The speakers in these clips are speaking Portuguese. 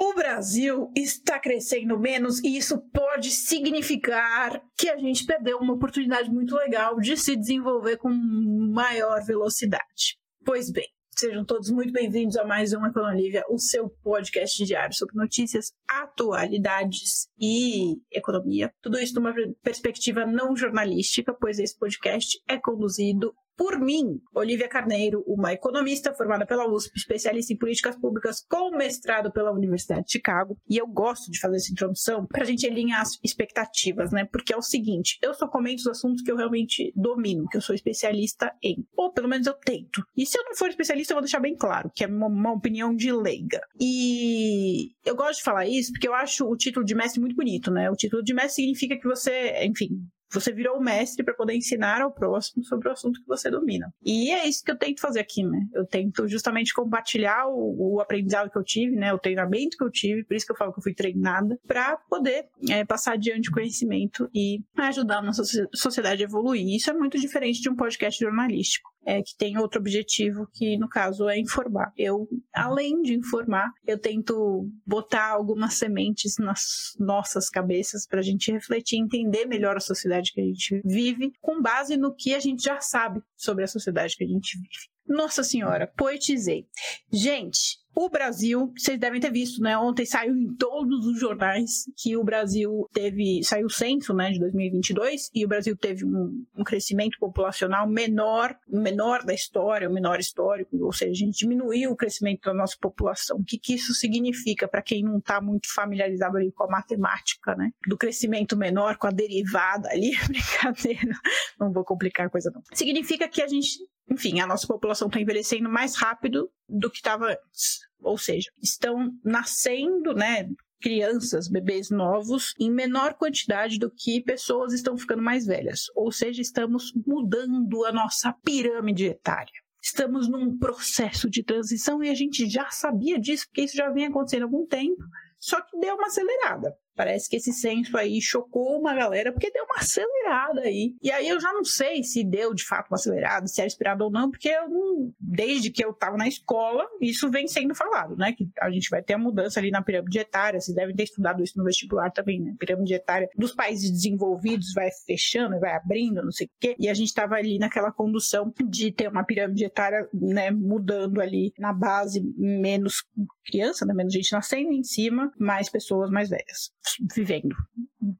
O Brasil está crescendo menos e isso pode significar que a gente perdeu uma oportunidade muito legal de se desenvolver com maior velocidade. Pois bem, Sejam todos muito bem-vindos a mais um Econolívia, o seu podcast diário sobre notícias, atualidades e economia. Tudo isso numa perspectiva não jornalística, pois esse podcast é conduzido por mim, Olivia Carneiro, uma economista formada pela USP, especialista em políticas públicas com mestrado pela Universidade de Chicago. E eu gosto de fazer essa introdução para a gente alinhar as expectativas, né? Porque é o seguinte: eu só comento os assuntos que eu realmente domino, que eu sou especialista em. Ou pelo menos eu tento. E se eu não for especialista, eu vou deixar bem claro que é uma, uma opinião de leiga. E eu gosto de falar isso porque eu acho o título de mestre muito bonito, né? O título de mestre significa que você, enfim, você virou o mestre para poder ensinar ao próximo sobre o assunto que você domina. E é isso que eu tento fazer aqui, né? Eu tento justamente compartilhar o, o aprendizado que eu tive, né? O treinamento que eu tive, por isso que eu falo que eu fui treinada, para poder é, passar adiante conhecimento e ajudar a nossa sociedade a evoluir. Isso é muito diferente de um podcast jornalístico é, que tem outro objetivo, que no caso é informar. Eu, além de informar, eu tento botar algumas sementes nas nossas cabeças para a gente refletir entender melhor a sociedade que a gente vive, com base no que a gente já sabe sobre a sociedade que a gente vive. Nossa Senhora, poetizei. Gente, o Brasil, vocês devem ter visto, né? Ontem saiu em todos os jornais que o Brasil teve, saiu o censo, né, de 2022, e o Brasil teve um, um crescimento populacional menor, menor da história, o menor histórico, ou seja, a gente diminuiu o crescimento da nossa população. O que, que isso significa para quem não está muito familiarizado ali com a matemática, né? Do crescimento menor com a derivada ali, brincadeira, não vou complicar a coisa não. Significa que a gente enfim, a nossa população está envelhecendo mais rápido do que estava antes. Ou seja, estão nascendo, né, crianças, bebês novos, em menor quantidade do que pessoas estão ficando mais velhas. Ou seja, estamos mudando a nossa pirâmide etária. Estamos num processo de transição e a gente já sabia disso, porque isso já vem acontecendo há algum tempo, só que deu uma acelerada. Parece que esse censo aí chocou uma galera, porque deu uma acelerada aí. E aí eu já não sei se deu de fato uma acelerada, se era esperado ou não, porque eu não, desde que eu estava na escola, isso vem sendo falado, né? Que a gente vai ter a mudança ali na pirâmide etária. Vocês devem ter estudado isso no vestibular também, né? Pirâmide etária dos países desenvolvidos vai fechando, vai abrindo, não sei o quê. E a gente estava ali naquela condução de ter uma pirâmide etária, né? Mudando ali na base, menos criança, né? Menos gente nascendo em cima, mais pessoas mais velhas vivendo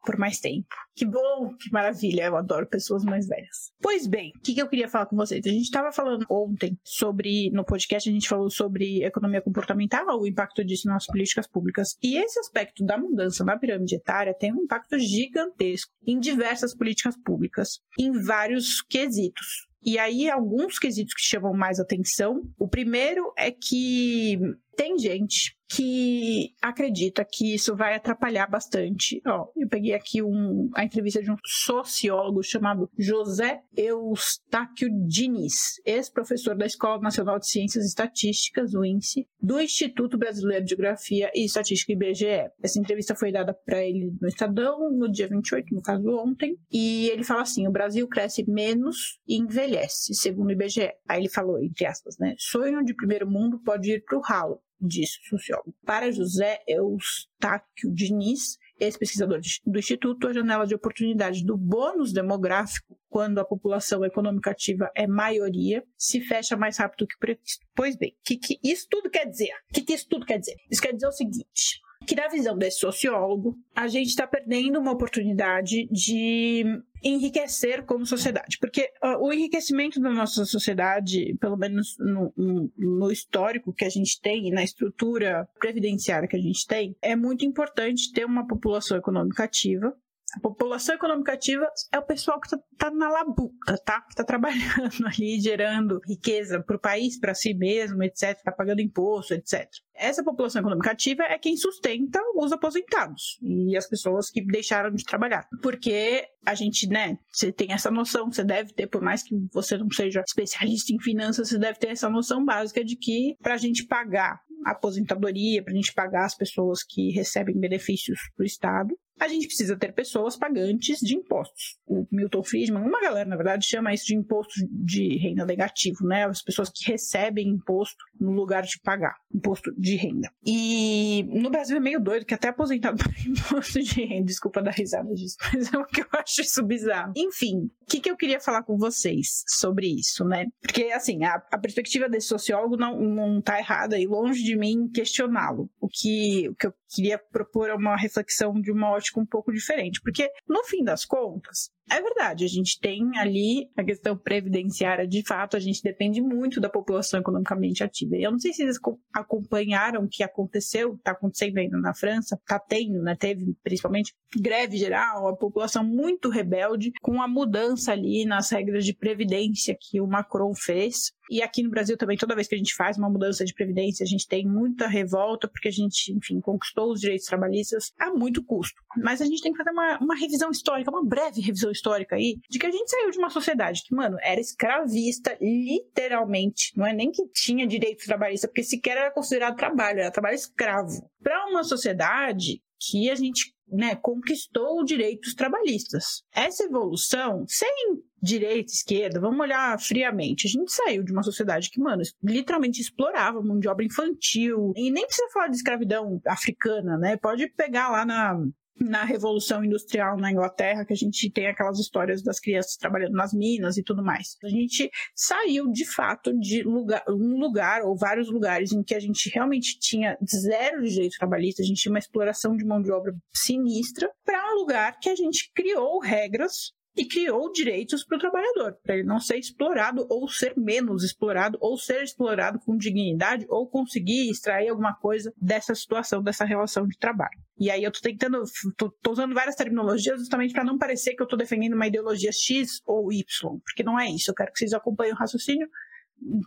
por mais tempo. Que bom, que maravilha, eu adoro pessoas mais velhas. Pois bem, o que, que eu queria falar com vocês? A gente estava falando ontem sobre, no podcast, a gente falou sobre economia comportamental, o impacto disso nas políticas públicas. E esse aspecto da mudança na pirâmide etária tem um impacto gigantesco em diversas políticas públicas, em vários quesitos. E aí, alguns quesitos que chamam mais atenção. O primeiro é que tem gente que acredita que isso vai atrapalhar bastante. Ó, eu peguei aqui um, a entrevista de um sociólogo chamado José Eustáquio Diniz, ex-professor da Escola Nacional de Ciências Estatísticas, o INSE, do Instituto Brasileiro de Geografia e Estatística IBGE. Essa entrevista foi dada para ele no Estadão no dia 28, no caso ontem, e ele fala assim: o Brasil cresce menos e envelhece, segundo o IBGE. Aí ele falou, entre aspas, né? Sonho de primeiro mundo pode ir para o ralo disse o sociólogo. Para José Eustáquio Diniz, ex-pesquisador do Instituto, a janela de oportunidade do bônus demográfico, quando a população econômica ativa é maioria, se fecha mais rápido que previsto. Pois bem, o que, que isso tudo quer dizer? O que, que isso tudo quer dizer? Isso quer dizer o seguinte: que na visão desse sociólogo, a gente está perdendo uma oportunidade de enriquecer como sociedade. Porque uh, o enriquecimento da nossa sociedade, pelo menos no, no, no, histórico que a gente tem, na estrutura previdenciária que a gente tem, é muito importante ter uma população econômica ativa a população econômica ativa é o pessoal que está tá na labuta, tá? Que está trabalhando ali, gerando riqueza para o país, para si mesmo, etc. Está pagando imposto, etc. Essa população econômica ativa é quem sustenta os aposentados e as pessoas que deixaram de trabalhar. Porque a gente, né, você tem essa noção, você deve ter, por mais que você não seja especialista em finanças, você deve ter essa noção básica de que para a gente pagar a aposentadoria, para a gente pagar as pessoas que recebem benefícios do Estado, a gente precisa ter pessoas pagantes de impostos. O Milton Friedman, uma galera, na verdade, chama isso de imposto de renda negativo, né? As pessoas que recebem imposto no lugar de pagar imposto de renda. E no Brasil é meio doido que até aposentado por imposto de renda, desculpa dar risada disso, mas é o que eu acho isso bizarro. Enfim, o que, que eu queria falar com vocês sobre isso, né? Porque, assim, a, a perspectiva desse sociólogo não, não tá errada e longe de mim questioná-lo. O que, o que eu queria propor uma reflexão de uma ótica um pouco diferente, porque no fim das contas, é verdade, a gente tem ali a questão previdenciária, de fato, a gente depende muito da população economicamente ativa. Eu não sei se vocês acompanharam o que aconteceu, está acontecendo ainda na França, está tendo, né, teve principalmente greve geral, a população muito rebelde com a mudança ali nas regras de previdência que o Macron fez. E aqui no Brasil também, toda vez que a gente faz uma mudança de previdência, a gente tem muita revolta, porque a gente, enfim, conquistou os direitos trabalhistas a muito custo. Mas a gente tem que fazer uma, uma revisão histórica, uma breve revisão histórica aí, de que a gente saiu de uma sociedade que, mano, era escravista, literalmente. Não é nem que tinha direitos trabalhistas, porque sequer era considerado trabalho, era trabalho escravo. Para uma sociedade que a gente né, conquistou direitos trabalhistas. Essa evolução, sem direita, esquerda, vamos olhar friamente. A gente saiu de uma sociedade que, mano, literalmente explorava mão de obra infantil. E nem precisa falar de escravidão africana, né? Pode pegar lá na, na Revolução Industrial na Inglaterra, que a gente tem aquelas histórias das crianças trabalhando nas minas e tudo mais. A gente saiu, de fato, de lugar, um lugar ou vários lugares em que a gente realmente tinha zero de direito trabalhista, a gente tinha uma exploração de mão de obra sinistra, para um lugar que a gente criou regras e criou direitos para o trabalhador, para ele não ser explorado ou ser menos explorado ou ser explorado com dignidade ou conseguir extrair alguma coisa dessa situação, dessa relação de trabalho. E aí eu tô tentando, tô usando várias terminologias justamente para não parecer que eu tô defendendo uma ideologia X ou Y, porque não é isso. Eu quero que vocês acompanhem o raciocínio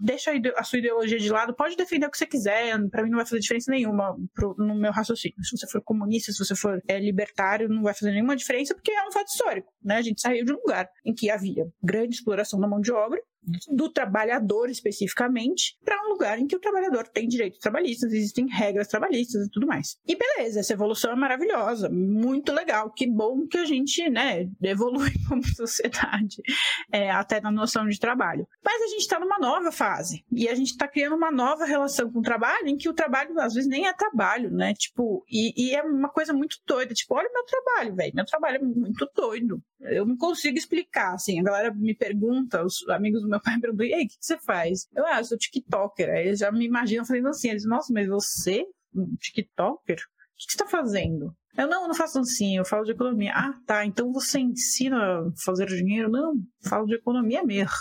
deixa a sua ideologia de lado, pode defender o que você quiser, para mim não vai fazer diferença nenhuma pro, no meu raciocínio. Se você for comunista, se você for é, libertário, não vai fazer nenhuma diferença, porque é um fato histórico, né? A gente saiu de um lugar em que havia grande exploração da mão de obra, do trabalhador especificamente para um lugar em que o trabalhador tem direitos trabalhistas, existem regras trabalhistas e tudo mais. E beleza, essa evolução é maravilhosa, muito legal, que bom que a gente, né, evolui como sociedade, é, até na noção de trabalho. Mas a gente está numa nova fase e a gente está criando uma nova relação com o trabalho em que o trabalho às vezes nem é trabalho, né? Tipo, e, e é uma coisa muito doida, tipo, olha o meu trabalho, velho, meu trabalho é muito doido. Eu não consigo explicar, assim, a galera me pergunta, os amigos meu pai perguntou, e aí, o que, você faz? Eu, ah, eu sou TikToker. Aí eles já me imaginam fazendo assim. Eles, nossa, mas você, TikToker? O que você tá fazendo? Eu não, não faço assim, eu falo de economia. Ah, tá, então você ensina a fazer dinheiro? Não, falo de economia mesmo.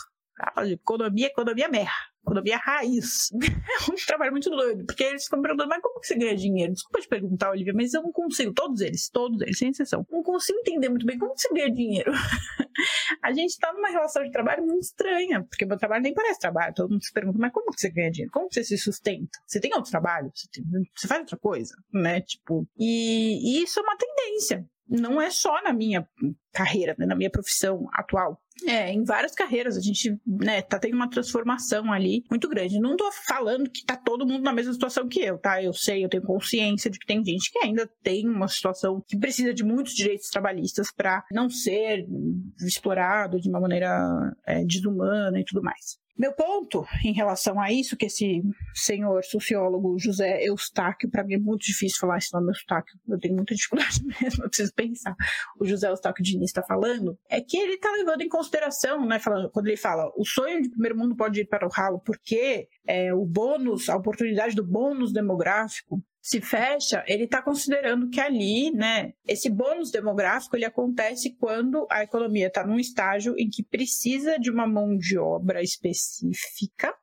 Falo de economia, economia merda economia raiz. É um trabalho muito doido, porque eles ficam perguntando, mas como que você ganha dinheiro? Desculpa te perguntar, Olivia, mas eu não consigo, todos eles, todos eles, sem exceção, não consigo entender muito bem como que você ganha dinheiro. a gente tá numa relação de trabalho muito estranha, porque meu trabalho nem parece trabalho, todo mundo se pergunta, mas como que você ganha dinheiro? Como que você se sustenta? Você tem outro trabalho? Você, tem, você faz outra coisa, né? Tipo, e, e isso é uma tendência não é só na minha carreira, né, na minha profissão atual. É, em várias carreiras a gente, né, tá tendo uma transformação ali muito grande. Não tô falando que tá todo mundo na mesma situação que eu, tá? Eu sei, eu tenho consciência de que tem gente que ainda tem uma situação que precisa de muitos direitos trabalhistas para não ser explorado de uma maneira é, desumana e tudo mais. Meu ponto em relação a isso, que esse senhor sociólogo José Eustáquio, para mim é muito difícil falar esse nome Eustáquio, eu tenho muita dificuldade mesmo, eu preciso pensar. O José Eustáquio Está falando, é que ele está levando em consideração, né, falando, quando ele fala o sonho de primeiro mundo pode ir para o ralo porque é, o bônus, a oportunidade do bônus demográfico se fecha, ele está considerando que ali, né, esse bônus demográfico ele acontece quando a economia está num estágio em que precisa de uma mão de obra específica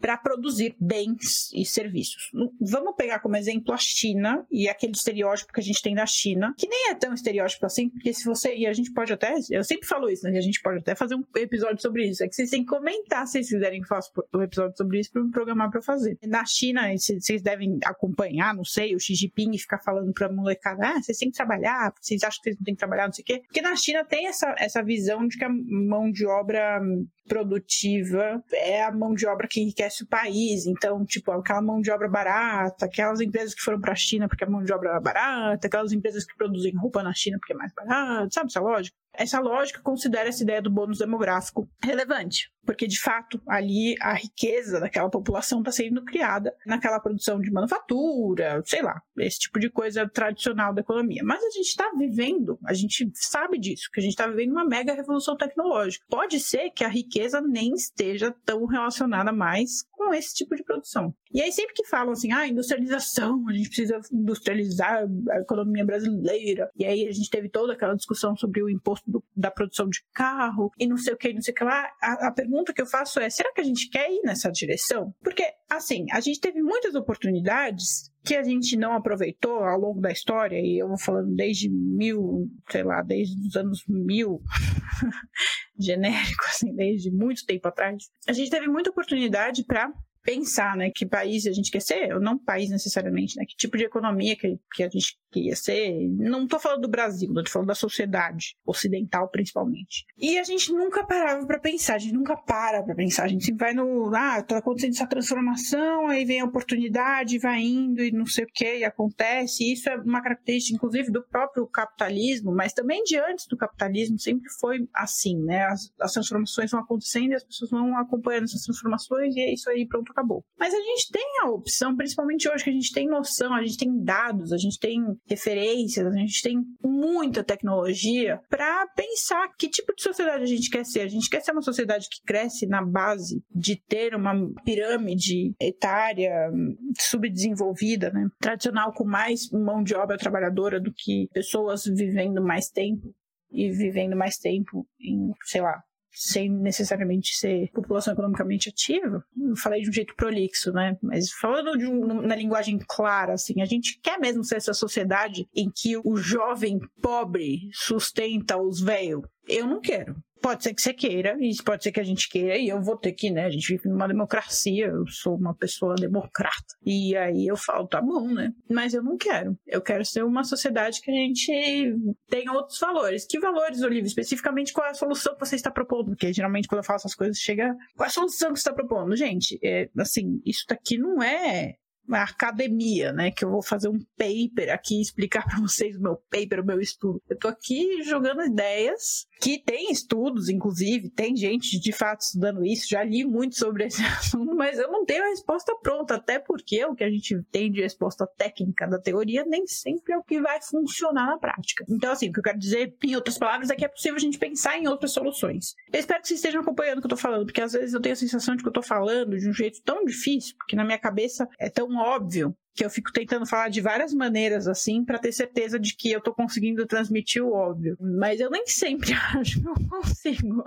para produzir bens e serviços. Vamos pegar como exemplo a China e aquele estereótipo que a gente tem da China, que nem é tão estereótipo assim, porque se você. E a gente pode até. Eu sempre falo isso, né? A gente pode até fazer um episódio sobre isso. É que vocês têm que comentar se vocês quiserem que faça um episódio sobre isso para me programar para fazer. Na China, vocês devem acompanhar, não sei, o Xi Jinping ficar falando para molecada, ah, vocês têm que trabalhar, vocês acham que vocês não têm que trabalhar, não sei o quê. Porque na China tem essa, essa visão de que a mão de obra produtiva é a mão de obra que enriquece enriquece o país. Então, tipo, aquela mão de obra barata, aquelas empresas que foram para a China porque a mão de obra era barata, aquelas empresas que produzem roupa na China porque é mais barato, sabe essa lógica? Essa lógica considera essa ideia do bônus demográfico relevante, porque de fato ali a riqueza daquela população está sendo criada naquela produção de manufatura, sei lá, esse tipo de coisa tradicional da economia. Mas a gente está vivendo, a gente sabe disso, que a gente está vivendo uma mega revolução tecnológica. Pode ser que a riqueza nem esteja tão relacionada mais com esse tipo de produção. E aí sempre que falam assim, ah, industrialização, a gente precisa industrializar a economia brasileira, e aí a gente teve toda aquela discussão sobre o imposto do, da produção de carro, e não sei o que, não sei o que lá, a, a pergunta que eu faço é, será que a gente quer ir nessa direção? Porque, assim, a gente teve muitas oportunidades que a gente não aproveitou ao longo da história, e eu vou falando desde mil, sei lá, desde os anos mil, genérico, assim, desde muito tempo atrás, a gente teve muita oportunidade para pensar, né, que país a gente quer ser, ou não país necessariamente, né, que tipo de economia que, que a gente queria ser. Não estou falando do Brasil, estou falando da sociedade ocidental principalmente. E a gente nunca parava para pensar, a gente nunca para para pensar, a gente sempre vai no, ah, tá acontecendo essa transformação, aí vem a oportunidade, vai indo e não sei o que, e acontece. E isso é uma característica, inclusive, do próprio capitalismo, mas também de antes do capitalismo, sempre foi assim, né, as, as transformações vão acontecendo e as pessoas vão acompanhando essas transformações e é isso aí, pronto, acabou. Mas a gente tem a opção, principalmente hoje que a gente tem noção, a gente tem dados, a gente tem referências, a gente tem muita tecnologia para pensar que tipo de sociedade a gente quer ser. A gente quer ser uma sociedade que cresce na base de ter uma pirâmide etária subdesenvolvida, né? tradicional, com mais mão de obra trabalhadora do que pessoas vivendo mais tempo e vivendo mais tempo em, sei lá, sem necessariamente ser população economicamente ativa. Eu falei de um jeito prolixo, né? Mas falando um, na linguagem clara, assim, a gente quer mesmo ser essa sociedade em que o jovem pobre sustenta os velhos. Eu não quero. Pode ser que você queira, e pode ser que a gente queira, e eu vou ter que, né? A gente vive numa democracia, eu sou uma pessoa democrata. E aí eu falo, tá bom, né? Mas eu não quero. Eu quero ser uma sociedade que a gente tenha outros valores. Que valores, Olivia? Especificamente qual é a solução que você está propondo? Porque geralmente quando eu falo essas coisas, chega. Qual é a solução que você está propondo? Gente, é, assim, isso daqui não é uma academia, né? Que eu vou fazer um paper aqui, explicar para vocês o meu paper, o meu estudo. Eu tô aqui jogando ideias que tem estudos, inclusive, tem gente de fato estudando isso, já li muito sobre esse assunto, mas eu não tenho a resposta pronta, até porque o que a gente tem de resposta técnica da teoria nem sempre é o que vai funcionar na prática. Então, assim, o que eu quero dizer, em outras palavras, é que é possível a gente pensar em outras soluções. Eu espero que vocês estejam acompanhando o que eu tô falando, porque às vezes eu tenho a sensação de que eu tô falando de um jeito tão difícil, porque na minha cabeça é óbvio que eu fico tentando falar de várias maneiras assim para ter certeza de que eu tô conseguindo transmitir o óbvio. Mas eu nem sempre acho que eu consigo.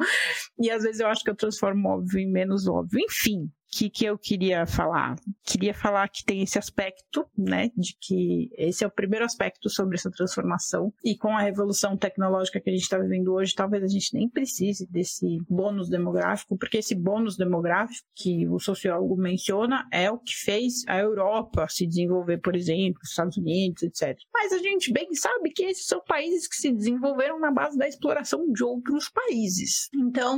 E às vezes eu acho que eu transformo o óbvio em menos óbvio. Enfim, que, que eu queria falar? Queria falar que tem esse aspecto, né, de que esse é o primeiro aspecto sobre essa transformação, e com a revolução tecnológica que a gente está vivendo hoje, talvez a gente nem precise desse bônus demográfico, porque esse bônus demográfico que o sociólogo menciona é o que fez a Europa se desenvolver, por exemplo, os Estados Unidos, etc. Mas a gente bem sabe que esses são países que se desenvolveram na base da exploração de outros países. Então,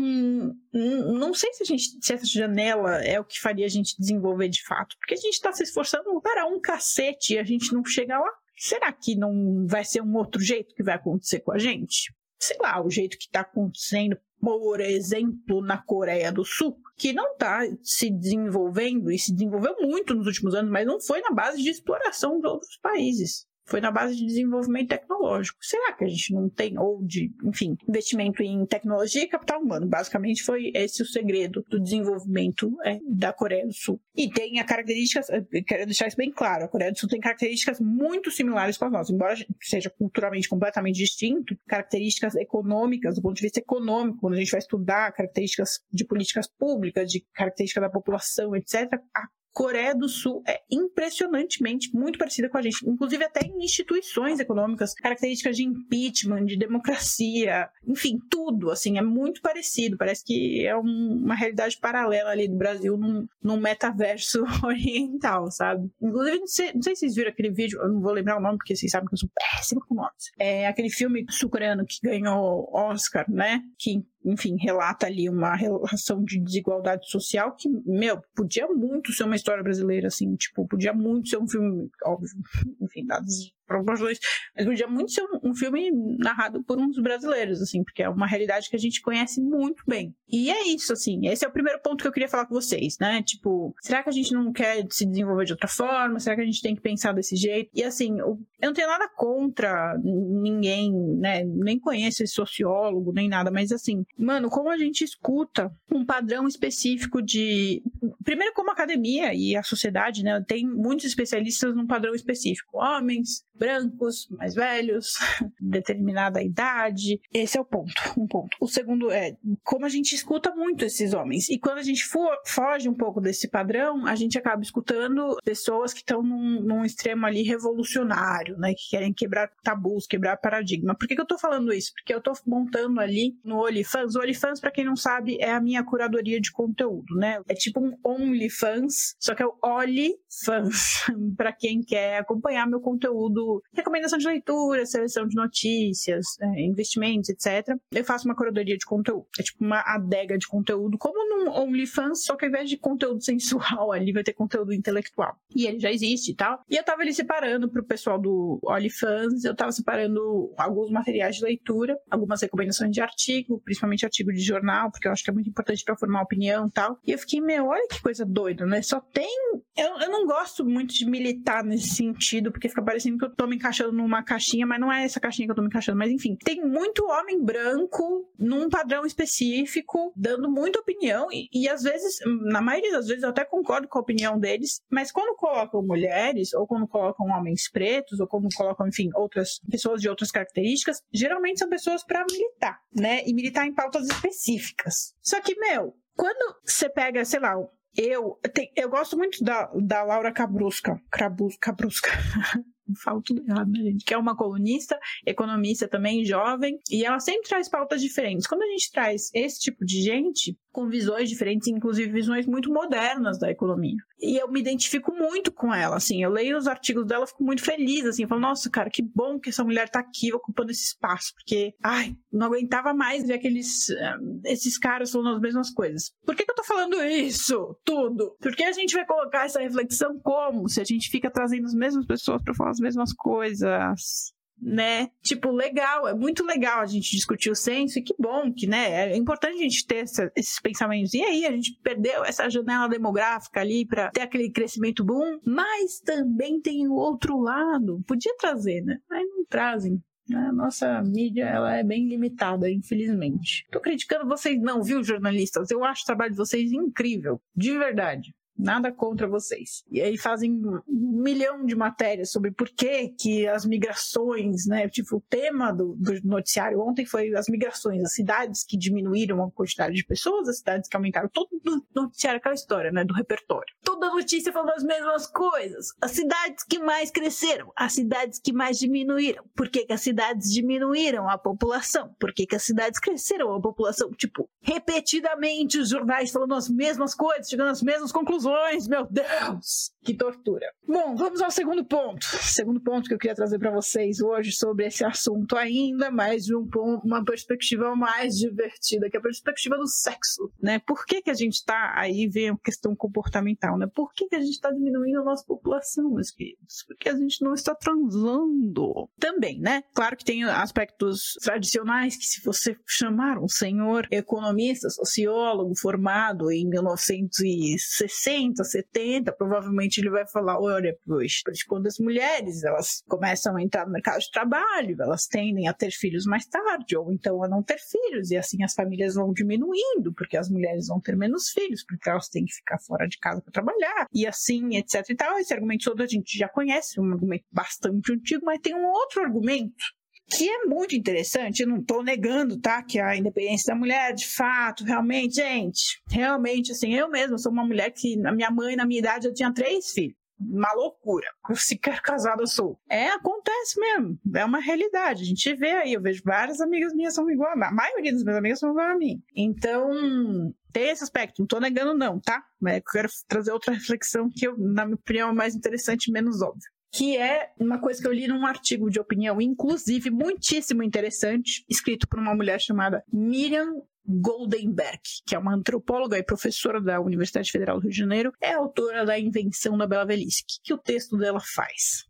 não sei se a gente, se essa janela é o que faria a gente desenvolver de fato. Porque a gente está se esforçando para um cacete e a gente não chega lá. Será que não vai ser um outro jeito que vai acontecer com a gente? Sei lá, o jeito que está acontecendo, por exemplo, na Coreia do Sul, que não está se desenvolvendo e se desenvolveu muito nos últimos anos, mas não foi na base de exploração de outros países foi na base de desenvolvimento tecnológico. Será que a gente não tem, ou de, enfim, investimento em tecnologia e capital humano? Basicamente foi esse o segredo do desenvolvimento é, da Coreia do Sul. E tem a características, é, quero deixar isso bem claro, a Coreia do Sul tem características muito similares com as nossas, embora seja culturalmente completamente distinto, características econômicas, do ponto de vista econômico, quando a gente vai estudar características de políticas públicas, de características da população, etc., a Coreia do Sul é impressionantemente muito parecida com a gente, inclusive até em instituições econômicas, características de impeachment, de democracia, enfim, tudo, assim, é muito parecido. Parece que é um, uma realidade paralela ali do Brasil num, num metaverso oriental, sabe? Inclusive, não sei, não sei, se vocês viram aquele vídeo, eu não vou lembrar o nome porque vocês sabem que eu sou péssima com nomes. É aquele filme sul-coreano que ganhou Oscar, né? Que enfim, relata ali uma relação de desigualdade social que, meu, podia muito ser uma história brasileira, assim, tipo, podia muito ser um filme, óbvio, enfim, dados proporções, mas podia muito ser um, um, filme narrado por uns brasileiros, assim, porque é uma realidade que a gente conhece muito bem. E é isso, assim, esse é o primeiro ponto que eu queria falar com vocês, né? Tipo, será que a gente não quer se desenvolver de outra forma? Será que a gente tem que pensar desse jeito? E assim, eu não tenho nada contra ninguém, né? Nem conheço esse sociólogo, nem nada, mas assim, mano, como a gente escuta um padrão específico de. Primeiro, como a academia e a sociedade, né? Tem muitos especialistas num padrão específico. Homens, brancos, mais velhos, determinada idade. Esse é o ponto, um ponto. O segundo é como a gente escuta muito esses homens. E quando a gente for, foge um pouco desse padrão, a gente acaba escutando pessoas que estão num, num, extremo ali revolucionário, né? Que querem quebrar tabus, quebrar paradigma. Por que, que eu tô falando isso? Porque eu tô montando ali no OnlyFans. O OnlyFans, para quem não sabe, é a minha curadoria de conteúdo, né? É tipo um OnlyFans, só que é o OnlyFans, para quem quer acompanhar meu conteúdo, recomendação de leitura, seleção de notícias, é, investimentos, etc. Eu faço uma curadoria de conteúdo. É tipo uma adega de conteúdo, como no OnlyFans, só que ao invés de conteúdo sensual ali, vai ter conteúdo intelectual. E ele já existe e tal. E eu tava ali separando pro pessoal do OnlyFans, eu tava separando alguns materiais de leitura, algumas recomendações de artigo, principalmente artigo de jornal, porque eu acho que é muito importante para formar opinião e tal. E eu fiquei, meu, olha que coisa doida, né? Só tem. Eu, eu não gosto muito de militar nesse sentido, porque fica parecendo que eu tô me encaixando numa caixinha, mas não é essa caixinha que eu tô me encaixando. Mas enfim, tem muito homem branco num padrão específico, dando muita opinião, e, e às vezes, na maioria das vezes, eu até concordo com a opinião deles, mas quando colocam mulheres, ou quando colocam homens pretos, ou quando colocam, enfim, outras pessoas de outras características, geralmente são pessoas para militar, né? E militar em pautas específicas. Só que, meu, quando você pega, sei lá, eu, tem, eu gosto muito da, da Laura Cabrusca. Crabus, Cabrusca. falo tudo errado, né, gente? Que é uma colunista, economista também, jovem, e ela sempre traz pautas diferentes. Quando a gente traz esse tipo de gente, com visões diferentes, inclusive visões muito modernas da economia. E eu me identifico muito com ela, assim, eu leio os artigos dela, fico muito feliz, assim, falo, nossa, cara, que bom que essa mulher tá aqui ocupando esse espaço, porque, ai, não aguentava mais ver aqueles, eh, esses caras falando as mesmas coisas. Por que, que eu tô falando isso? Tudo. Porque a gente vai colocar essa reflexão como? Se a gente fica trazendo as mesmas pessoas para falar as mesmas coisas né? Tipo, legal, é muito legal a gente discutir o senso e que bom que, né? É importante a gente ter essa, esses pensamentos. E aí, a gente perdeu essa janela demográfica ali para ter aquele crescimento boom, mas também tem o outro lado. Podia trazer, né? Mas não trazem. A nossa mídia ela é bem limitada, infelizmente. Tô criticando vocês não, viu, jornalistas? Eu acho o trabalho de vocês incrível, de verdade. Nada contra vocês. E aí fazem um milhão de matérias sobre por que, que as migrações, né? Tipo, o tema do, do noticiário ontem foi as migrações, as cidades que diminuíram a quantidade de pessoas, as cidades que aumentaram. Todo noticiário aquela história, né? Do repertório. Toda notícia falando as mesmas coisas. As cidades que mais cresceram, as cidades que mais diminuíram. Por que, que as cidades diminuíram a população? Por que, que as cidades cresceram a população? Tipo, repetidamente os jornais falando as mesmas coisas, chegando às mesmas conclusões meu Deus! Que tortura. Bom, vamos ao segundo ponto. Segundo ponto que eu queria trazer para vocês hoje sobre esse assunto ainda mais de um ponto, uma perspectiva mais divertida, que é a perspectiva do sexo, né? Por que que a gente está aí vem a questão comportamental, né? Por que que a gente está diminuindo a nossa população, meus queridos? Porque a gente não está transando. Também, né? Claro que tem aspectos tradicionais que se você chamar um senhor economista, sociólogo formado em 1960 60, 70, provavelmente ele vai falar, olha, pois, quando as mulheres elas começam a entrar no mercado de trabalho, elas tendem a ter filhos mais tarde, ou então a não ter filhos, e assim as famílias vão diminuindo, porque as mulheres vão ter menos filhos, porque elas têm que ficar fora de casa para trabalhar, e assim, etc e tal. Esse argumento todo a gente já conhece, um argumento bastante antigo, mas tem um outro argumento que é muito interessante, eu não estou negando, tá, que a independência da mulher, de fato, realmente, gente, realmente, assim, eu mesma sou uma mulher que, a minha mãe, na minha idade, eu tinha três filhos. Uma loucura. Sequer casada sou. É, acontece mesmo. É uma realidade. A gente vê aí. Eu vejo várias amigas minhas são igual a mim. A maioria das minhas amigas são igual a mim. Então, tem esse aspecto. Não tô negando, não, tá? Mas eu quero trazer outra reflexão que, eu, na minha opinião, é mais interessante e menos óbvia que é uma coisa que eu li num artigo de opinião, inclusive muitíssimo interessante, escrito por uma mulher chamada Miriam Goldenberg, que é uma antropóloga e professora da Universidade Federal do Rio de Janeiro, é autora da Invenção da Bela Velhice. O que, que o texto dela faz?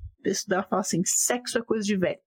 Dela fala assim: sexo é coisa de velho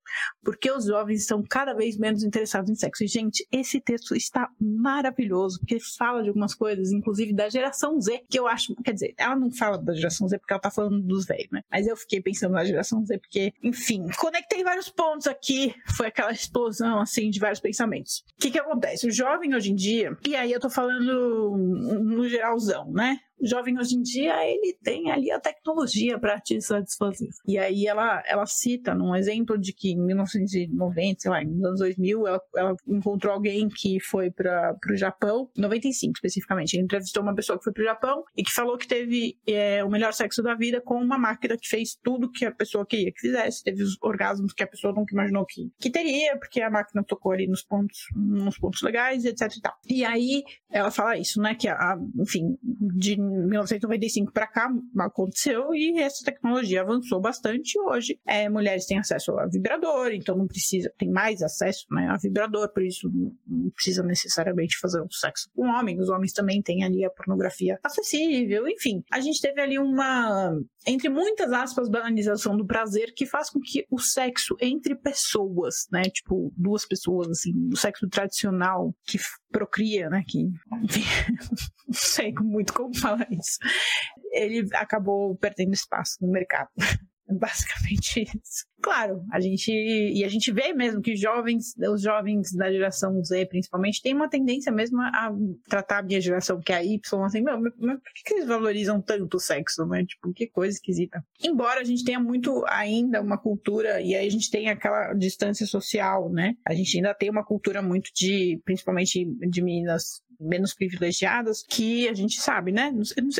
porque os jovens estão cada vez menos interessados em sexo. E, gente, esse texto está maravilhoso, porque fala de algumas coisas, inclusive da geração Z, que eu acho, quer dizer, ela não fala da geração Z porque ela tá falando dos velhos, né? Mas eu fiquei pensando na geração Z porque, enfim, conectei vários pontos aqui, foi aquela explosão, assim, de vários pensamentos. O que que acontece? O jovem hoje em dia, e aí eu tô falando no geralzão, né? O jovem hoje em dia, ele tem ali a tecnologia para te satisfazer. E aí ela, ela cita num exemplo de que em 1990, sei lá, nos anos 2000, ela, ela encontrou alguém que foi para o Japão, 95 especificamente. Ele entrevistou uma pessoa que foi para o Japão e que falou que teve é, o melhor sexo da vida com uma máquina que fez tudo que a pessoa queria que fizesse. Teve os orgasmos que a pessoa nunca imaginou que, que teria, porque a máquina tocou ali nos pontos, nos pontos legais, etc e tal. E aí ela fala isso, né? Que, a, enfim, de 1995 para cá aconteceu e essa tecnologia avançou bastante. Hoje, é, mulheres têm acesso a vibrador, então não precisa, tem mais acesso né, a vibrador, por isso não precisa necessariamente fazer um sexo com homem. Os homens também têm ali a pornografia acessível, enfim. A gente teve ali uma, entre muitas aspas, banalização do prazer que faz com que o sexo entre pessoas, né, tipo duas pessoas, assim, o sexo tradicional que procria, né, que, enfim, não sei muito como falar isso, ele acabou perdendo espaço no mercado. Basicamente isso. Claro, a gente e a gente vê mesmo que jovens, os jovens da geração Z, principalmente, têm uma tendência mesmo a tratar a minha geração, que é a Y, assim, meu, mas por que, eles valorizam tanto o sexo, né? Tipo, que coisa esquisita. Embora a gente tenha muito ainda uma cultura, e aí a gente tem aquela distância social, né? A gente ainda tem uma cultura muito de, principalmente de meninas menos privilegiadas, que a gente sabe, né?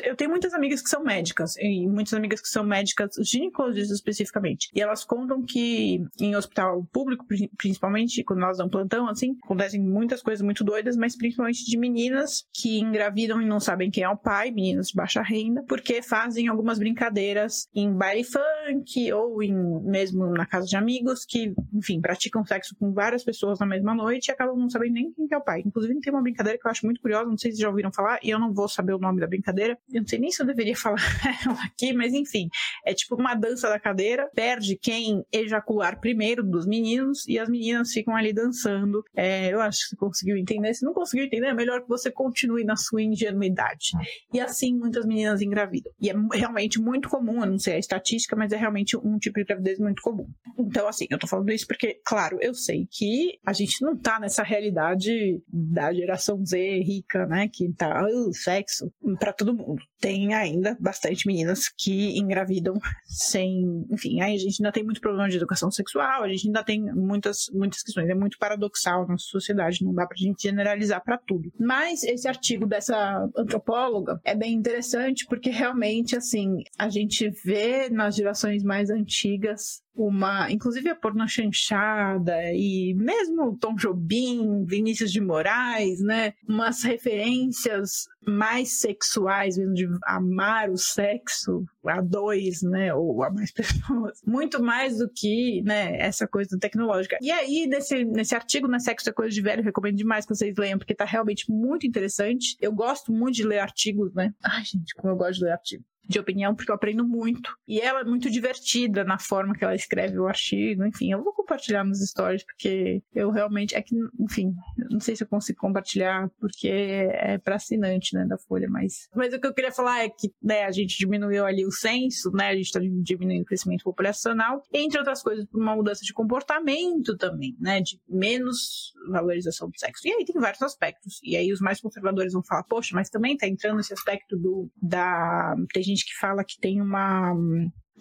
Eu tenho muitas amigas que são médicas, e muitas amigas que são médicas ginecologistas especificamente. E elas contam que em hospital público, principalmente quando elas dão plantão, assim, acontecem muitas coisas muito doidas, mas principalmente de meninas que engravidam e não sabem quem é o pai, meninas de baixa renda, porque fazem algumas brincadeiras em baile funk ou em, mesmo na casa de amigos que, enfim, praticam sexo com várias pessoas na mesma noite e acabam não sabendo nem quem é o pai. Inclusive tem uma brincadeira que eu acho muito curiosa, não sei se já ouviram falar, e eu não vou saber o nome da brincadeira. Eu não sei nem se eu deveria falar ela aqui, mas enfim, é tipo uma dança da cadeira, perde quem ejacular primeiro dos meninos e as meninas ficam ali dançando. É, eu acho que você conseguiu entender. Se não conseguiu entender, é melhor que você continue na sua ingenuidade. E assim muitas meninas engravidam. E é realmente muito comum, eu não sei a estatística, mas é realmente um tipo de gravidez muito comum. Então, assim, eu tô falando isso porque, claro, eu sei que a gente não tá nessa realidade da geração Z rica, né, que tá uh, sexo para todo mundo. Tem ainda bastante meninas que engravidam sem, enfim, aí a gente ainda tem muito problema de educação sexual, a gente ainda tem muitas muitas questões, é muito paradoxal na sociedade, não dá pra gente generalizar para tudo. Mas esse artigo dessa antropóloga é bem interessante porque realmente assim, a gente vê nas gerações mais antigas uma, inclusive a porno chanchada e mesmo Tom Jobim, Vinícius de Moraes, né, umas referências mais sexuais, mesmo de amar o sexo a dois, né, ou a mais pessoas, muito mais do que, né, essa coisa tecnológica. E aí, nesse, nesse artigo, na Sexo é Coisa de Velho, recomendo demais que vocês leiam, porque tá realmente muito interessante. Eu gosto muito de ler artigos, né. Ai, gente, como eu gosto de ler artigos de opinião, porque eu aprendo muito. E ela é muito divertida na forma que ela escreve o artigo. Enfim, eu vou compartilhar nos stories, porque eu realmente. É que, enfim, não sei se eu consigo compartilhar, porque é para assinante, né, da Folha, mas. Mas o que eu queria falar é que, né, a gente diminuiu ali o censo, né, a gente está diminuindo o crescimento populacional, entre outras coisas, por uma mudança de comportamento também, né, de menos valorização do sexo. E aí tem vários aspectos. E aí os mais conservadores vão falar, poxa, mas também tá entrando esse aspecto do. da. Tem gente gente que fala que tem uma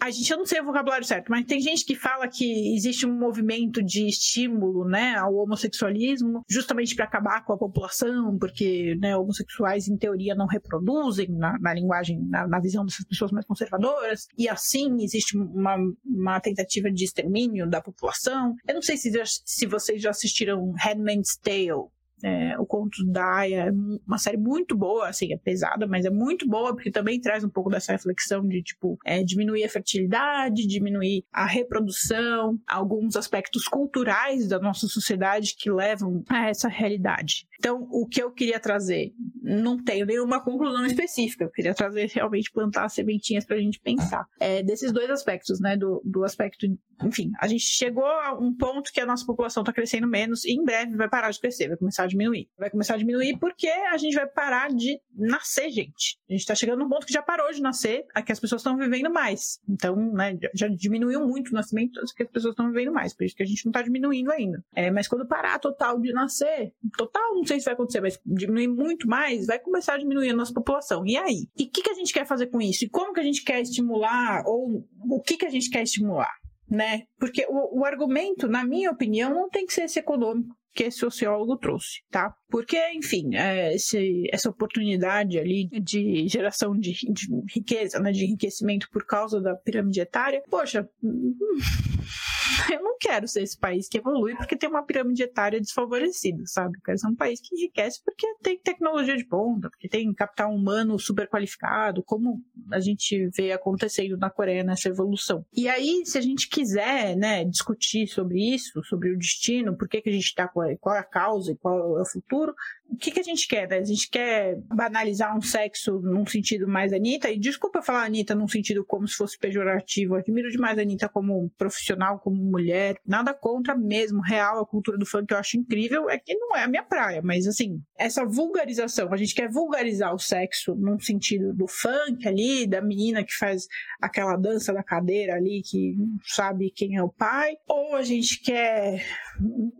a gente, eu não sei o vocabulário certo, mas tem gente que fala que existe um movimento de estímulo, né, ao homossexualismo, justamente para acabar com a população, porque, né, homossexuais, em teoria, não reproduzem na, na linguagem, na, na, visão dessas pessoas mais conservadoras, e assim existe uma, uma tentativa de extermínio da população. Eu não sei se, se vocês já assistiram Handmaid's Tale, é, o Conto da Aya é uma série muito boa, assim, é pesada, mas é muito boa porque também traz um pouco dessa reflexão de, tipo, é, diminuir a fertilidade, diminuir a reprodução, alguns aspectos culturais da nossa sociedade que levam a essa realidade. Então, o que eu queria trazer, não tenho nenhuma conclusão específica, eu queria trazer realmente plantar sementinhas para a gente pensar. É, desses dois aspectos, né? Do, do aspecto, enfim, a gente chegou a um ponto que a nossa população está crescendo menos e em breve vai parar de crescer, vai começar a diminuir. Vai começar a diminuir porque a gente vai parar de nascer, gente. A gente está chegando num ponto que já parou de nascer, aqui as pessoas estão vivendo mais. Então, né, já diminuiu muito o nascimento, que as pessoas estão vivendo mais, por isso que a gente não está diminuindo ainda. É, mas quando parar total de nascer, total, não sei se vai acontecer, mas diminuir muito mais, vai começar a diminuir a nossa população. E aí? E o que, que a gente quer fazer com isso? E como que a gente quer estimular? Ou o que, que a gente quer estimular? Né? Porque o, o argumento, na minha opinião, não tem que ser esse econômico que esse sociólogo trouxe, tá? Porque, enfim, é, esse, essa oportunidade ali de geração de, de, riqueza, né, de enriquecimento por causa da pirâmide etária, poxa, eu não quero ser esse país que evolui porque tem uma pirâmide etária desfavorecida, sabe? Quero ser um país que enriquece porque tem tecnologia de ponta, porque tem capital humano super qualificado, como a gente vê acontecendo na Coreia nessa evolução. E aí, se a gente quiser, né, discutir sobre isso, sobre o destino, por que, que a gente está com qual é a causa e qual é o futuro, o que, que a gente quer, né? A gente quer banalizar um sexo num sentido mais Anitta, e desculpa falar Anitta num sentido como se fosse pejorativo, admiro demais a Anitta como profissional, como mulher, nada contra mesmo, real, a cultura do funk eu acho incrível, é que não é a minha praia, mas assim, essa vulgarização, a gente quer vulgarizar o sexo num sentido do funk ali, da menina que faz aquela dança da cadeira ali, que sabe quem é o pai, ou a gente quer,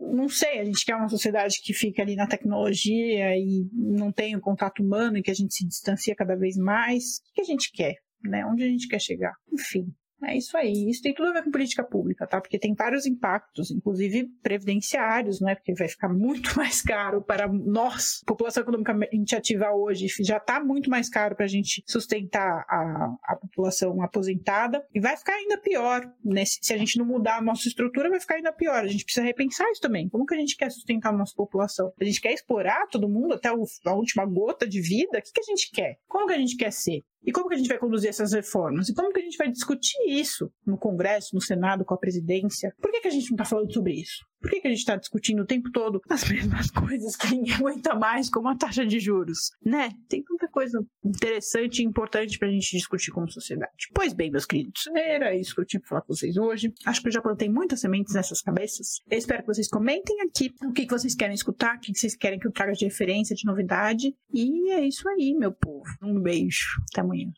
não sei, a gente quer uma sociedade que fica ali na tecnologia e não tem o contato humano e que a gente se distancia cada vez mais. O que a gente quer? Né? Onde a gente quer chegar? Enfim. É isso aí. Isso tem tudo a ver com política pública, tá? Porque tem vários impactos, inclusive previdenciários, né? Porque vai ficar muito mais caro para nós, população economicamente ativa hoje, já está muito mais caro para a gente sustentar a, a população aposentada e vai ficar ainda pior. Né? Se a gente não mudar a nossa estrutura, vai ficar ainda pior. A gente precisa repensar isso também. Como que a gente quer sustentar a nossa população? A gente quer explorar todo mundo até a última gota de vida? O que, que a gente quer? Como que a gente quer ser? E como que a gente vai conduzir essas reformas? E como que a gente vai discutir isso no Congresso, no Senado, com a presidência? Por que, que a gente não está falando sobre isso? Por que, que a gente está discutindo o tempo todo as mesmas coisas que ninguém aguenta mais, como a taxa de juros? Né? Tem tanta coisa interessante e importante para a gente discutir como sociedade. Pois bem, meus queridos, era isso que eu tinha para falar com vocês hoje. Acho que eu já plantei muitas sementes nessas cabeças. Eu espero que vocês comentem aqui o que, que vocês querem escutar, o que, que vocês querem que eu traga de referência, de novidade. E é isso aí, meu povo. Um beijo. Até amanhã.